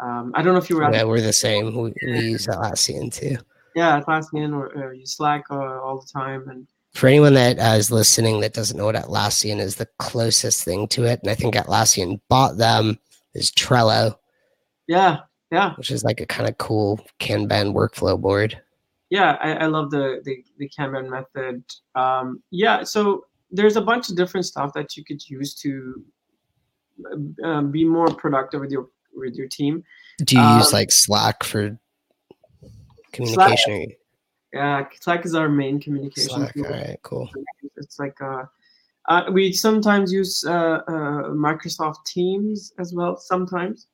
um, I don't know if you were. Yeah, we're the same. We, we use Atlassian too yeah, Atlassian or, or use Slack uh, all the time. And for anyone that uh, is listening that doesn't know what Atlassian is, the closest thing to it, and I think Atlassian bought them, is Trello. Yeah, Yeah. Which is like a kind of cool Kanban workflow board. Yeah, I, I love the, the the Kanban method. Um, yeah, so there's a bunch of different stuff that you could use to um, be more productive with your with your team. Do you um, use like Slack for communication? Slack, yeah, Slack is our main communication. Slack, all right, cool. It's like uh, uh, we sometimes use uh, uh, Microsoft Teams as well. Sometimes,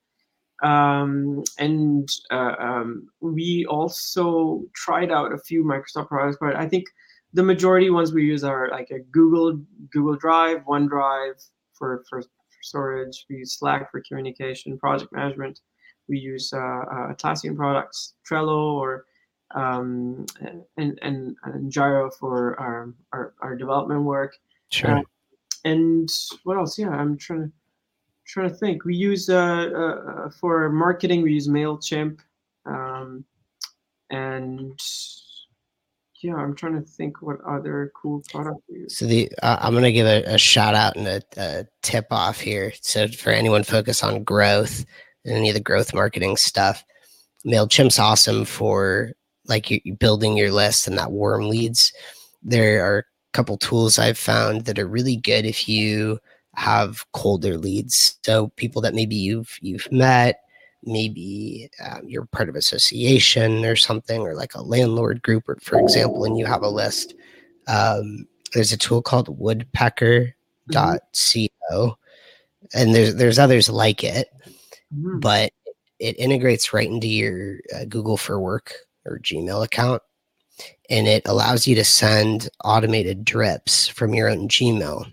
um, and uh, um, we also tried out a few Microsoft products, but I think the majority ones we use are like a Google Google Drive, OneDrive for for, for storage. We use Slack for communication, project management. We use uh, uh, Atlassian products, Trello, or um, and, and, and Jira for our, our, our development work. Sure. Uh, and what else? Yeah, I'm trying to trying to think. We use uh, uh, for marketing. We use Mailchimp, um, and yeah, I'm trying to think what other cool use. So the uh, I'm gonna give a, a, shout out and a, a, tip off here. So for anyone focused on growth and any of the growth marketing stuff, Mailchimp's awesome for like you, building your list and that warm leads. There are a couple tools I've found that are really good if you have colder leads. So people that maybe you've you've met, maybe um, you're part of association or something, or like a landlord group, or for example, and you have a list. Um, there's a tool called Woodpecker.co, mm-hmm. and there's there's others like it, mm-hmm. but it integrates right into your uh, Google for Work or Gmail account, and it allows you to send automated drips from your own Gmail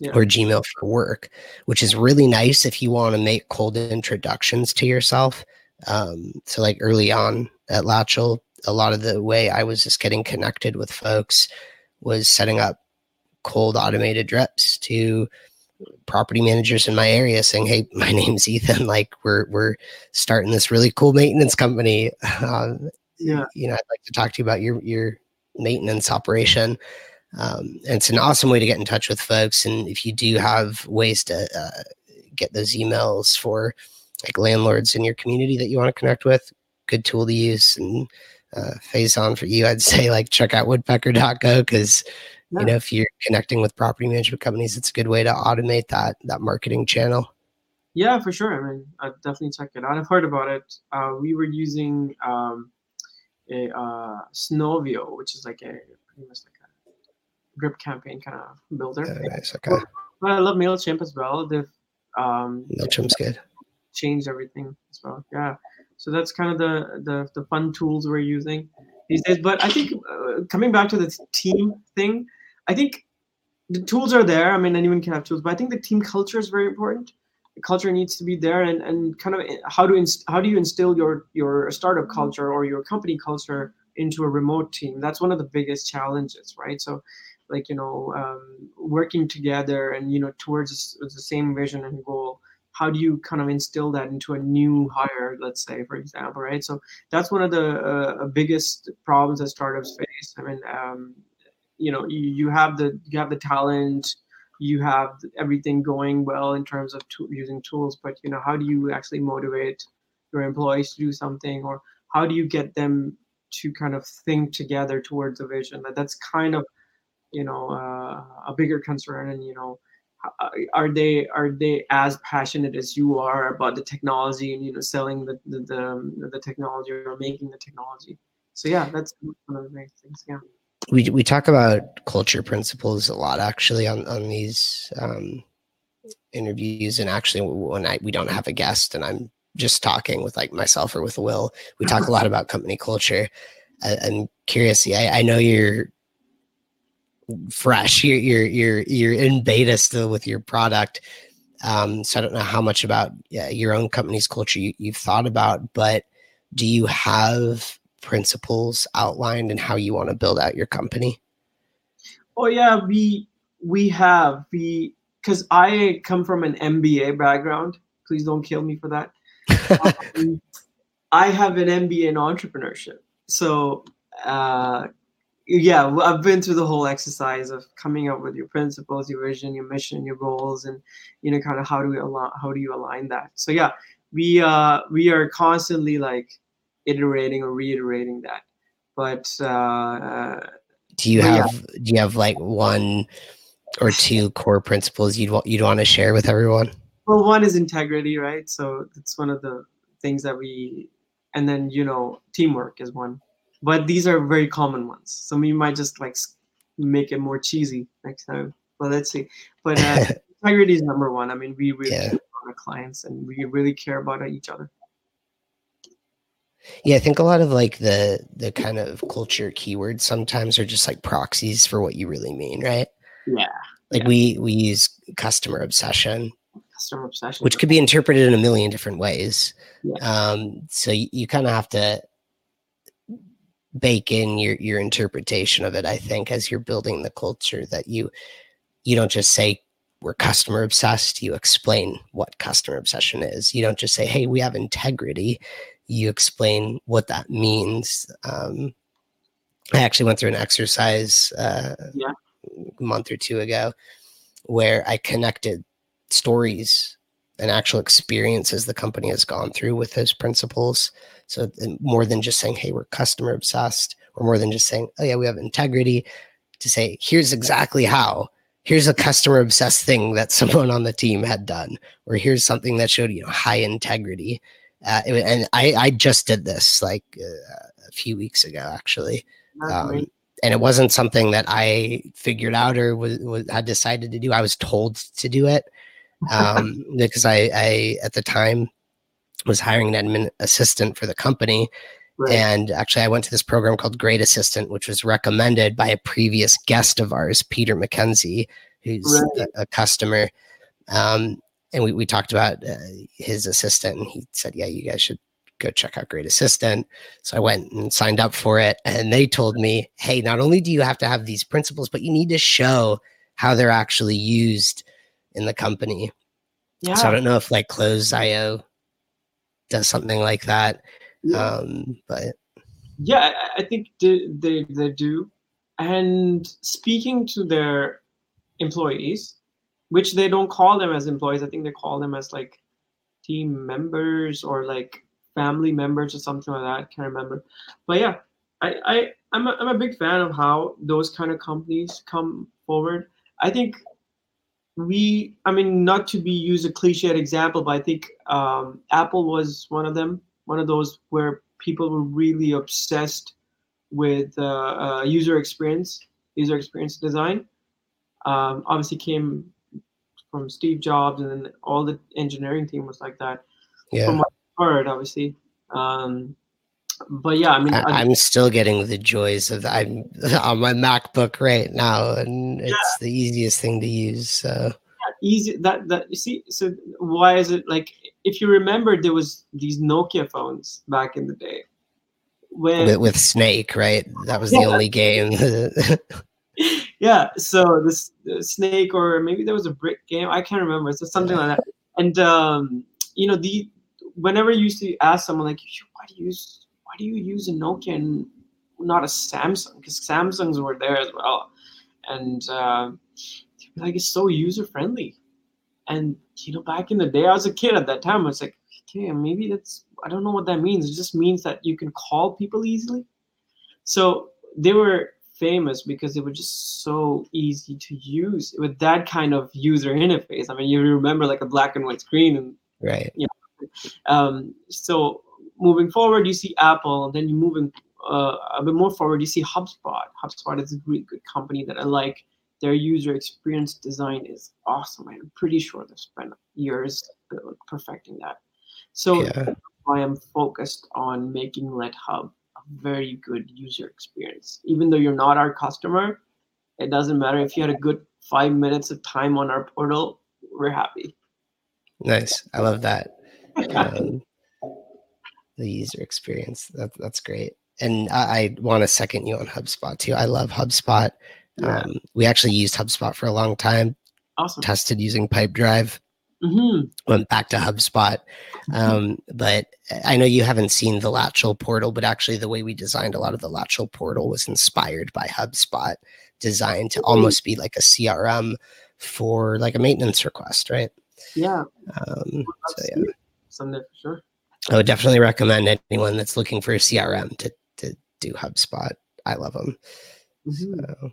yeah. or Gmail for work, which is really nice if you want to make cold introductions to yourself. Um, so, like early on at Latchel, a lot of the way I was just getting connected with folks was setting up cold automated drips to property managers in my area saying, "Hey, my name's Ethan. Like, we're we're starting this really cool maintenance company. Um, yeah, you know, I'd like to talk to you about your your maintenance operation." Um, and it's an awesome way to get in touch with folks. And if you do have ways to uh, get those emails for like landlords in your community that you want to connect with, good tool to use. And uh, on for you, I'd say like check out woodpecker.co because yeah. you know if you're connecting with property management companies, it's a good way to automate that that marketing channel. Yeah, for sure. I mean, I'd definitely check it out. I've heard about it. Uh, we were using um, a uh, Snovio, which is like a pretty much like drip campaign kind of builder. Yeah, nice. Okay. But I love Mailchimp as well. They've um, Mailchimp's good. Changed everything as well. Yeah. So that's kind of the the, the fun tools we're using these days. But I think uh, coming back to the team thing, I think the tools are there. I mean, anyone can have tools, but I think the team culture is very important. The culture needs to be there, and, and kind of eh, how do inst- how do you instill your your startup culture or your company culture into a remote team? That's one of the biggest challenges, right? So like you know um, working together and you know towards the same vision and goal how do you kind of instill that into a new hire let's say for example right? So that's one of the uh, biggest problems that startups face. I mean um, you know you, you have the you have the talent you have everything going well in terms of to- using tools but you know how do you actually motivate your employees to do something? Or how do you get them to kind of think together towards a vision? That that's kind of you know uh, a bigger concern and you know uh, are they are they as passionate as you are about the technology and you know selling the the, the, the technology or making the technology? So yeah that's one of the main things yeah. We, we talk about culture principles a lot actually on on these um, interviews. And actually when I we don't have a guest and I'm just talking with like myself or with Will we talk a lot about company culture. I, am curious I, I know you're fresh. You're you're you're you're in beta still with your product. Um, so I don't know how much about yeah, your own company's culture you, you've thought about, but do you have principles outlined and how you want to build out your company? Oh yeah, we we have we because I come from an MBA background. Please don't kill me for that. um, I have an MBA in entrepreneurship, so uh, yeah, I've been through the whole exercise of coming up with your principles, your vision, your mission, your goals, and you know, kind of how do we align, how do you align that? So yeah, we uh we are constantly like iterating or reiterating that but uh do you have yeah. do you have like one or two core principles you'd want you'd want to share with everyone well one is integrity right so it's one of the things that we and then you know teamwork is one but these are very common ones. So we might just like make it more cheesy next time. But let's see. But uh, integrity is number one. I mean we really yeah. our clients and we really care about each other. Yeah i think a lot of like the the kind of culture keywords sometimes are just like proxies for what you really mean right? Yeah. Like yeah. we we use customer obsession customer obsession which could be interpreted in a million different ways. Yeah. um so you, you kind of have to bake in your your interpretation of it i think as you're building the culture that you you don't just say we're customer obsessed, you explain what customer obsession is. You don't just say, hey, we have integrity. You explain what that means. Um, I actually went through an exercise uh, yeah. a month or two ago where I connected stories and actual experiences the company has gone through with those principles. So more than just saying, hey, we're customer obsessed, or more than just saying, oh, yeah, we have integrity, to say, here's exactly how here's a customer obsessed thing that someone on the team had done, or here's something that showed you know high integrity. Uh, and I I just did this like uh, a few weeks ago actually. Um, and it wasn't something that I figured out or was, was had decided to do. I was told to do it um, because I, I at the time was hiring an admin assistant for the company, Right. And actually, I went to this program called Great Assistant, which was recommended by a previous guest of ours, Peter McKenzie, who's right. a, a, customer. Um, and we, we talked about uh, his assistant, and he said, Yeah, you guys should go check out Great Assistant. So I went and signed up for it. And they told me, Hey, not only do you have to have these principles, but you need to show how they're actually used in the company. Yeah. So I don't know if like Close.io does something like that. Yeah. Um, but yeah, I, think they, they they do. And speaking to their employees, which they don't call them as employees, I think they call them as like team members or like family members or something like that. I can't remember. But yeah, I, I I'm a, I'm a big fan of how those kind of companies come forward. I think we I mean not to be use a cliched example, but I think um, Apple was one of them one of those where people were really obsessed with uh, uh, user experience, user experience design. Um, obviously came from Steve Jobs, and then all the engineering team was like that. Yeah. From what I heard, obviously. Um, but yeah, I mean, I, am still getting the joys of I'm on my MacBook right now, and it's yeah. the easiest thing to use. So. Easy that that you see so why is it like if you remember there was these nokia phones back in the day. When with, with snake right? That was the only game. Yeah so this snake or maybe there was a brick game i can't remember so something like that. And um you know the whenever you used to ask someone like why do you use do you use a nokia and not a samsung because samsungs were there as well and uh, like it's so user friendly. And you know, back in the day, I was a kid at that time. I was like, okay, maybe that's I don't know what that means. It just means that you can call people easily. So they were famous because they were just so easy to use with that kind of user interface. I mean, you remember like a black and white screen and right. You know, um, so moving forward, you see Apple, then you moving uh, a bit more forward, you see HubSpot. HubSpot is a really good company that I like their user experience design is awesome. I'm pretty sure they've spent years perfecting that. So yeah. I am focused on making LetHub a very good user experience. Even though you're not our customer, it doesn't matter if you had a good five minutes of time on our portal, we're happy. Nice. I love that. Um, the user experience. That, that's great. And I, I want to second you on HubSpot too. I love HubSpot. Yeah. Um, we actually used HubSpot for a long time. Awesome. Tested using Pipedrive. Mm-hmm. Went back to HubSpot. Mm-hmm. Um, but I know you haven't seen the Latchel portal, but actually, the way we designed a lot of the Latchel portal was inspired by HubSpot, designed to almost be like a CRM for like a maintenance request, right? Yeah. Um, so, yeah. someday for sure. I would definitely recommend anyone that's looking for a CRM to to do HubSpot. I love them. Mm-hmm. So,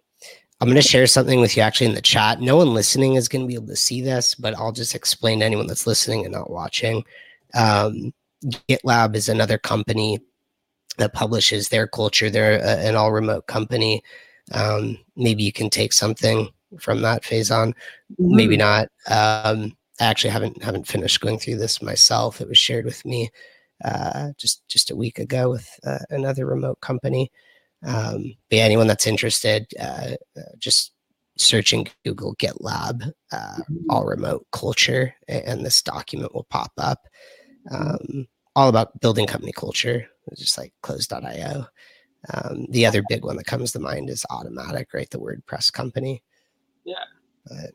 I'm going to share something with you actually in the chat. No one listening is going to be able to see this, but I'll just explain to anyone that's listening and not watching. Um, GitLab is another company that publishes their culture. They're a, an all remote company. Um, maybe you can take something from that Faizan. Mm-hmm. Maybe not. Um, I actually haven't haven't finished going through this myself. It was shared with me uh, just just a week ago with uh, another remote company. Um, but yeah, anyone that's interested, uh, uh just searching Google GitLab, uh, mm-hmm. all remote culture, and this document will pop up. Um, all about building company culture, just like close.io. Um, the other big one that comes to mind is Automattic, right? The WordPress company. Yeah. But,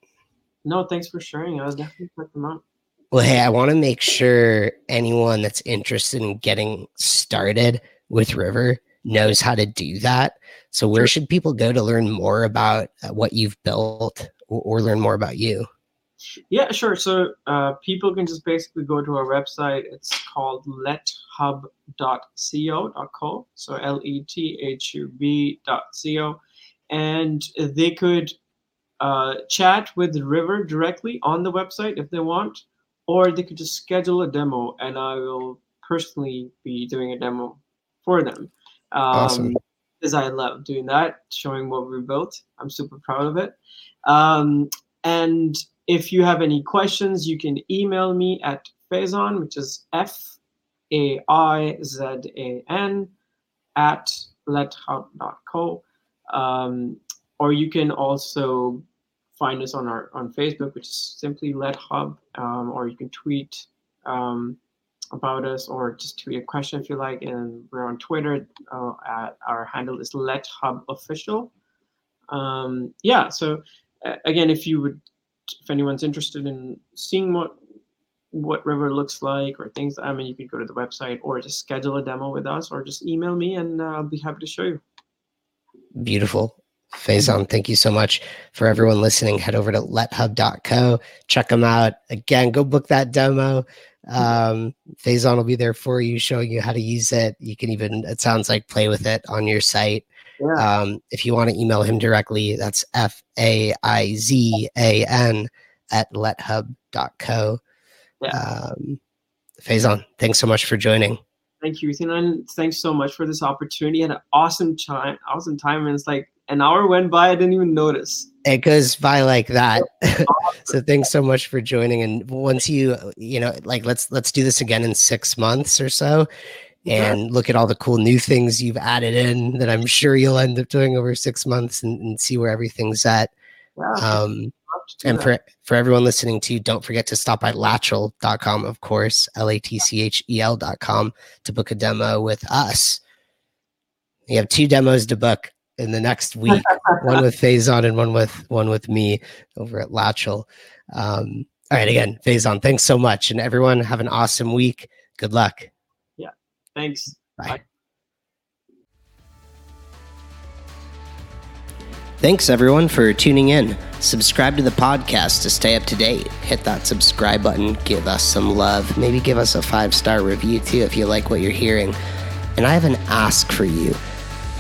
no, thanks for sharing. I was definitely check them out. Well, hey, I want to make sure anyone that's interested in getting started with River knows how to do that. So, where should people go to learn more about uh, what you've built or, or learn more about you? Yeah, sure. So uh, people can just basically go to our website. It's called lethub.co.co. So L E T H U B.co. And they could uh, chat with River directly on the website if they want, or they could just schedule a demo and I will personally be doing a demo for them. Um, awesome. Because I love doing that, showing what we built. I'm super proud of it. Um, and if you have any questions, you can email me at Faizan, which is F A I Z A N, at lethub.co. Um, or you can also find us on our on Facebook, which is simply LetHub, um, or you can tweet um, about us or just tweet a question if you like. And we're on Twitter. Uh, at, our handle is LetHub Official. Um, yeah. So uh, again, if you would, if anyone's interested in seeing what what River looks like or things, I mean, you could go to the website or just schedule a demo with us or just email me and uh, I'll be happy to show you. Beautiful. Faizan, thank you so much for everyone listening. Head over to lethub.co, check them out. Again, go book that demo. Um, Faizan will be there for you, showing you how to use it. You can even, it sounds like, play with it on your site. Yeah. Um, if you want to email him directly, that's F A I Z A N at lethub.co. Yeah. Um, Faizan, thanks so much for joining. Thank you, Ethan. Thanks so much for this opportunity. I had an awesome time. Awesome time. And it's like an hour went by. I didn't even notice. It goes by like that. so thanks so much for joining. And once you, you know, like let's let's do this again in six months or so, and look at all the cool new things you've added in that I'm sure you'll end up doing over six months and, and see where everything's at. Wow. Um, and for for everyone listening to, don't forget to stop by latchel.com, of course, L-A-T-C-H-E-L.com to book a demo with us. You have two demos to book in the next week, one with Faizan and one with one with me over at Latchel. Um, all right, again, Faizan, thanks so much, and everyone have an awesome week. Good luck. Yeah, thanks. Bye. Bye. Thanks everyone for tuning in. Subscribe to the podcast to stay up to date. Hit that subscribe button, give us some love, maybe give us a five star review too if you like what you're hearing. And I have an ask for you.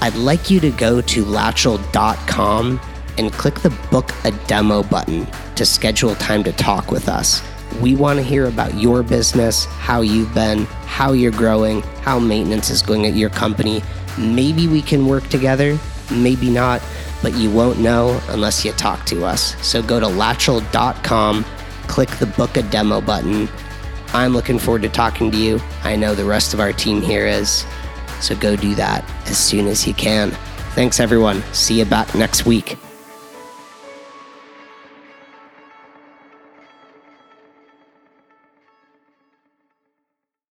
I'd like you to go to latchel.com and click the book a demo button to schedule time to talk with us. We want to hear about your business, how you've been, how you're growing, how maintenance is going at your company. Maybe we can work together, maybe not, but you won't know unless you talk to us. So go to latchel.com, click the book a demo button. I'm looking forward to talking to you. I know the rest of our team here is. So go do that as soon as you can. Thanks, everyone. See you back next week.